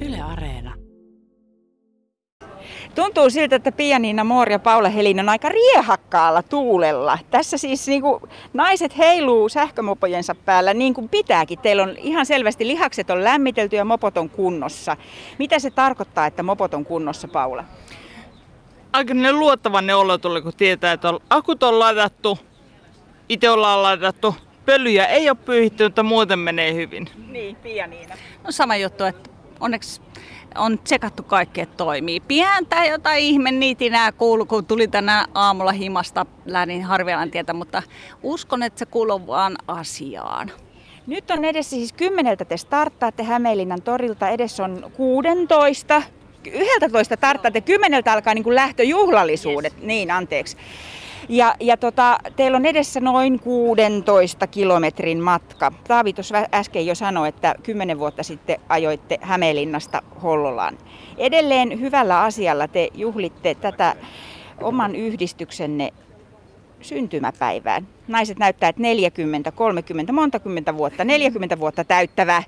Yle Areena. Tuntuu siltä, että Pia-Niina Moori ja Paula Helin on aika riehakkaalla tuulella. Tässä siis niin kuin, naiset heiluu sähkömopojensa päällä niin kuin pitääkin. Teillä on ihan selvästi lihakset on lämmitelty ja mopot on kunnossa. Mitä se tarkoittaa, että mopot on kunnossa, Paula? Aika ne luottavanne olo tuli, kun tietää, että akut on ladattu, itse ollaan ladattu, pölyjä ei ole pyyhitty, mutta muuten menee hyvin. Niin, Pia-Niina. No sama juttu, että onneksi on tsekattu kaikki, että toimii. Pientä jotain ihme niitinää kuulu, kun tuli tänä aamulla himasta, lähdin Harvialan tietä, mutta uskon, että se kuuluu vaan asiaan. Nyt on edessä siis kymmeneltä te starttaatte Hämeenlinnan torilta. Edessä on 16. 11 starttaatte, kymmeneltä alkaa niin kuin lähtöjuhlallisuudet. Yes. Niin, anteeksi. Ja, ja tota, teillä on edessä noin 16 kilometrin matka. Taavi tuossa äsken jo sanoi, että 10 vuotta sitten ajoitte Hämeenlinnasta Hollolaan. Edelleen hyvällä asialla te juhlitte tätä oman yhdistyksenne syntymäpäivään. Naiset näyttää, että 40, 30, monta kymmentä vuotta, 40 vuotta täyttävä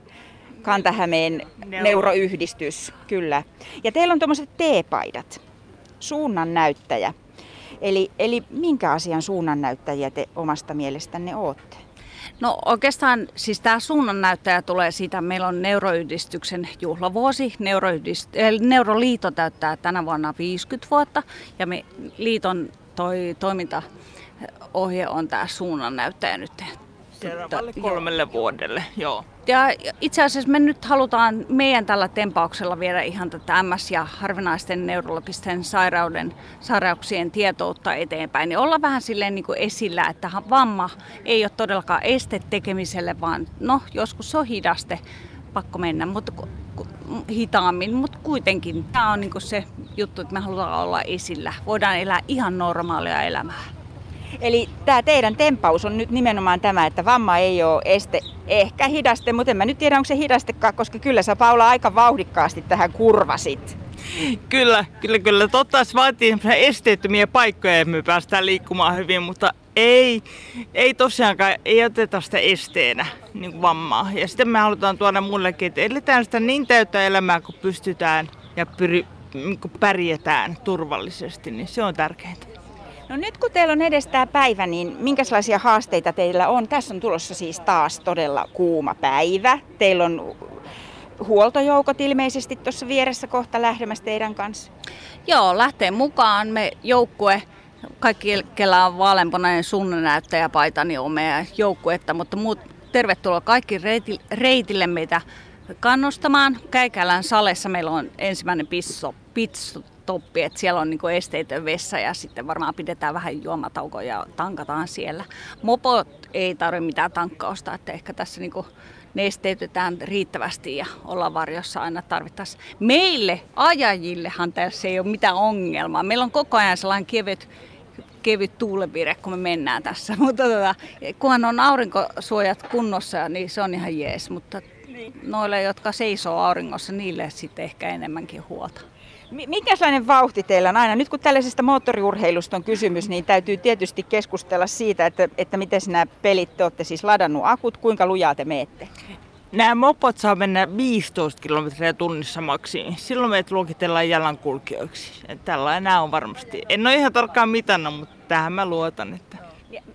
Kantahämeen Neuro. neuroyhdistys, kyllä. Ja teillä on tuommoiset teepaidat, suunnan näyttäjä. Eli, eli minkä asian suunnannäyttäjiä te omasta mielestänne olette? No oikeastaan siis tämä suunnannäyttäjä tulee siitä, meillä on neuroyhdistyksen juhlavuosi. Neuroyhdist- Neuroliitto täyttää tänä vuonna 50 vuotta ja me liiton toi toimintaohje on tämä suunnannäyttäjä nyt Seuraavalle kolmelle vuodelle, joo. Ja itse asiassa me nyt halutaan meidän tällä tempauksella viedä ihan tätä MS- ja harvinaisten neurologisten sairauden, sairauksien tietoutta eteenpäin. Niin olla vähän silleen niin kuin esillä, että vamma ei ole todellakaan este tekemiselle, vaan no joskus se on hidaste, pakko mennä, mutta hitaammin, mutta kuitenkin tämä on niin se juttu, että me halutaan olla esillä. Voidaan elää ihan normaalia elämää. Eli tämä teidän tempaus on nyt nimenomaan tämä, että vamma ei ole este, ehkä hidaste, mutta en mä nyt tiedä, onko se hidastekaan, koska kyllä sä Paula aika vauhdikkaasti tähän kurvasit. Kyllä, kyllä, kyllä. Totta, se vaatii esteettömiä paikkoja, että me päästään liikkumaan hyvin, mutta ei, ei tosiaankaan, ei oteta sitä esteenä niin kuin vammaa. Ja sitten me halutaan tuoda mullekin, että eletään sitä niin täyttä elämää, kun pystytään ja pyri, niin pärjätään turvallisesti, niin se on tärkeintä. No nyt kun teillä on edes tämä päivä, niin minkälaisia haasteita teillä on? Tässä on tulossa siis taas todella kuuma päivä. Teillä on huoltojoukot ilmeisesti tuossa vieressä kohta lähdemässä teidän kanssa. Joo, lähtee mukaan. Me joukkue, kaikki, kellä on vaaleanpunainen suunnannäyttäjäpaita, niin on meidän joukkuetta, mutta muut, tervetuloa kaikki reitille, reitille meitä kannustamaan. Käykälän salessa meillä on ensimmäinen pisso, pitso, toppi, että siellä on niinku esteetön vessa ja sitten varmaan pidetään vähän juomataukoa ja tankataan siellä. Mopot ei tarvitse mitään tankkausta, että ehkä tässä niinku nesteytetään riittävästi ja olla varjossa aina tarvittaessa. Meille ajajillehan tässä ei ole mitään ongelmaa. Meillä on koko ajan sellainen kevyt, kevyt tuulevire, kun me mennään tässä. Mutta tota, kunhan on aurinkosuojat kunnossa, niin se on ihan jees. Mutta niin. noille, jotka seisoo auringossa, niille sitten ehkä enemmänkin huolta. Minkälainen vauhti teillä on aina? Nyt kun tällaisesta moottoriurheilusta on kysymys, niin täytyy tietysti keskustella siitä, että, että miten nämä pelit te olette siis ladannut akut, kuinka lujaa te meette? Nämä mopot saa mennä 15 kilometriä tunnissa maksiin. Silloin meitä luokitellaan jalankulkijoiksi. Tällainen nämä on varmasti. En ole ihan tarkkaan mitannut, mutta tähän mä luotan. Että...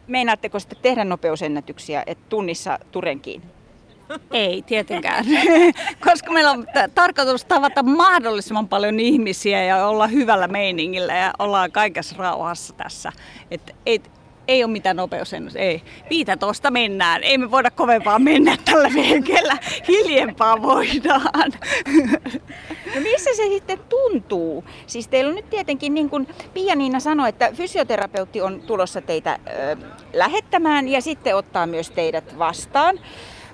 Meinaatteko sitten tehdä nopeusennätyksiä, että tunnissa turen kiinni? Ei tietenkään, koska meillä on tarkoitus tavata mahdollisimman paljon ihmisiä ja olla hyvällä meiningillä ja ollaan kaikessa rauhassa tässä. Et ei, ei ole mitään nopeusennus, ei. 15 mennään, ei me voida kovempaa mennä tällä hetkellä, hiljempaa voidaan. No missä se sitten tuntuu? Siis teillä on nyt tietenkin, niin kuin Pia-Niina sanoi, että fysioterapeutti on tulossa teitä ö, lähettämään ja sitten ottaa myös teidät vastaan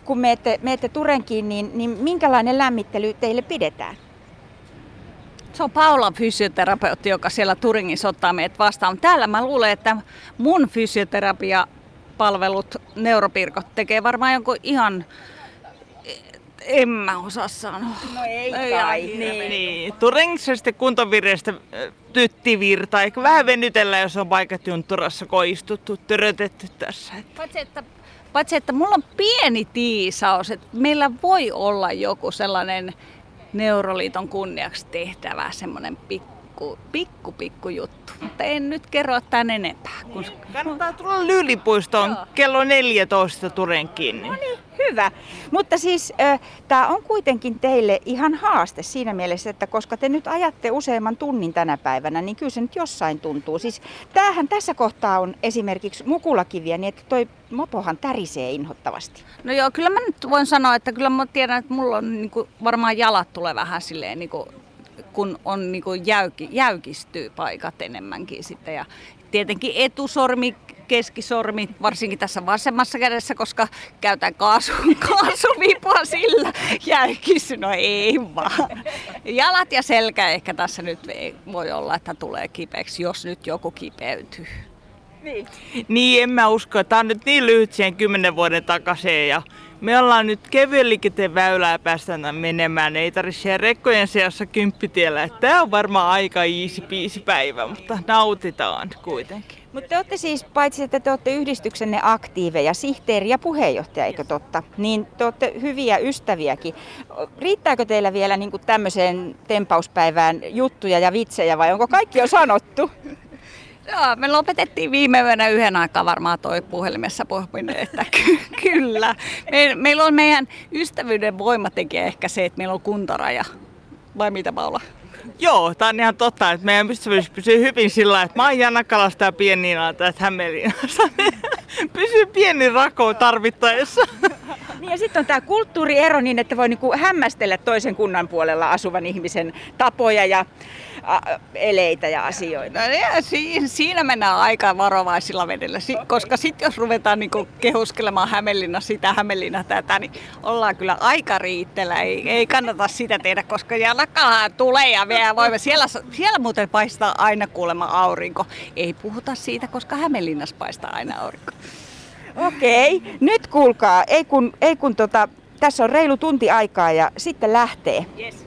kun menette, menette Turenkiin, niin, niin minkälainen lämmittely teille pidetään? Se on Paula fysioterapeutti, joka siellä Turingissa ottaa meidät vastaan. Täällä mä luulen, että mun fysioterapia-palvelut, neuropirkot tekee varmaan jonkun ihan en mä osaa sanoa. No ei kai. Niin. niin. Turingissa sitten kuntovirreistä tyttivirta, eikä vähän venytellä, jos on paikat junturassa koistuttu, törötetty tässä. Paitsi, että Paitsi, että mulla on pieni tiisaus, että meillä voi olla joku sellainen Neuroliiton kunniaksi tehtävä semmoinen pikku, pikku, pikku juttu. Mutta en nyt kerro tämän enempää. Kun... Kannattaa tulla Lyylipuistoon Joo. kello 14 Turen kiinni. No niin, hyvä. Mutta siis tämä on kuitenkin teille ihan haaste siinä mielessä, että koska te nyt ajatte useamman tunnin tänä päivänä, niin kyllä se nyt jossain tuntuu. Siis tämähän tässä kohtaa on esimerkiksi mukulakiviä, niin että toi mopohan tärisee inhottavasti. No joo, kyllä mä nyt voin sanoa, että kyllä mä tiedän, että mulla on niinku, varmaan jalat tulee vähän silleen, niinku, kun on niinku jäyki, jäykistyy paikat enemmänkin sitten. Ja tietenkin etusormi, keskisormi, varsinkin tässä vasemmassa kädessä, koska käytän kaasu, kaasuvipua sillä jäykisty. No ei vaan. Jalat ja selkä ehkä tässä nyt voi olla, että tulee kipeäksi, jos nyt joku kipeytyy. Niin. Niin, en mä usko, että tämä on nyt niin lyhyt siihen kymmenen vuoden takaisin ja me ollaan nyt kevyen liikenteen väylää päästään menemään. Ei tarvitse siellä rekkojen seassa kymppitiellä. Tämä on varmaan aika easy peasy päivä, mutta nautitaan kuitenkin. Mutta te olette siis, paitsi että te olette yhdistyksenne aktiiveja, sihteeri ja puheenjohtaja, eikö totta? Niin te olette hyviä ystäviäkin. Riittääkö teillä vielä niin tämmöiseen tempauspäivään juttuja ja vitsejä vai onko kaikki jo sanottu? Joo, me lopetettiin viime yönä yhden aikaa varmaan toi puhelimessa puhuminen, että ky- kyllä. Me, meillä on meidän ystävyyden voimatekijä ehkä se, että meillä on kuntaraja. Vai mitä Paula? Joo, tämä on ihan totta, että meidän ystävyys pysyy hyvin sillä että mä oon Jana Kalasta ja Pieniinalta, että Hämeenlinnassa pysyy pieni rako tarvittaessa. Niin ja sitten on tämä kulttuuriero niin, että voi niinku hämmästellä toisen kunnan puolella asuvan ihmisen tapoja ja eleitä ja asioita. No ja siinä, siinä mennään aika varovaisilla vedellä, Si- koska sitten jos ruvetaan niinku kehuskelemaan Hämeenlinna sitä, Hämeenlinna tätä, niin ollaan kyllä aika riittellä. Ei, ei kannata sitä tehdä, koska jalkahan tulee ja vielä voimme. Siellä, siellä muuten paistaa aina kuulemma aurinko. Ei puhuta siitä, koska Hämeenlinnassa paistaa aina aurinko. Okei, nyt kuulkaa, ei kun, ei kun tota, tässä on reilu tunti aikaa ja sitten lähtee. Yes.